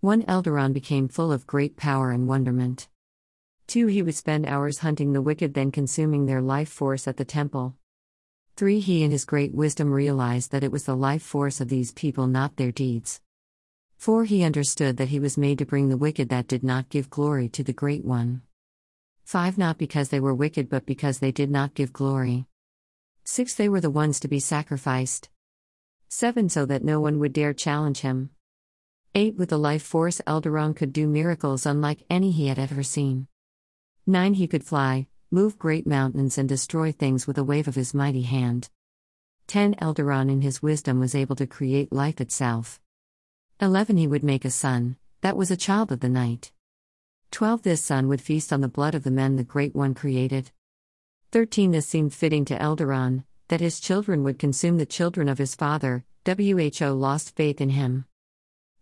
1. Eldaron became full of great power and wonderment. 2. He would spend hours hunting the wicked, then consuming their life force at the temple. 3. He in his great wisdom realized that it was the life force of these people, not their deeds. 4. He understood that he was made to bring the wicked that did not give glory to the Great One. 5. Not because they were wicked, but because they did not give glory. 6. They were the ones to be sacrificed. 7. So that no one would dare challenge him. 8. With the life force, Eldaron could do miracles unlike any he had ever seen. 9. He could fly, move great mountains and destroy things with a wave of his mighty hand. 10. Eldaron in his wisdom was able to create life itself. 11. He would make a son, that was a child of the night. 12. This son would feast on the blood of the men the Great One created. 13. This seemed fitting to Eldaron, that his children would consume the children of his father, WHO lost faith in him.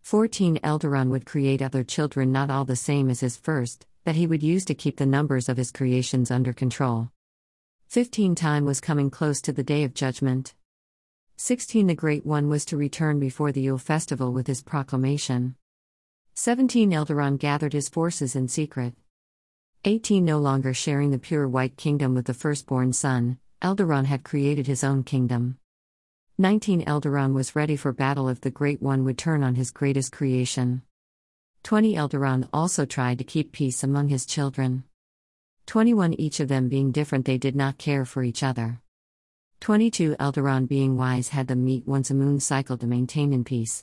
14. Eldaron would create other children not all the same as his first, that he would use to keep the numbers of his creations under control. 15. Time was coming close to the day of judgment. 16. The Great One was to return before the Yule festival with his proclamation. 17. Eldaron gathered his forces in secret. 18. No longer sharing the pure white kingdom with the firstborn son, Eldaron had created his own kingdom. 19. Eldaron was ready for battle if the Great One would turn on his greatest creation. 20 Eldaron also tried to keep peace among his children. 21 Each of them being different, they did not care for each other. 22 Eldaron being wise had them meet once a moon cycle to maintain in peace.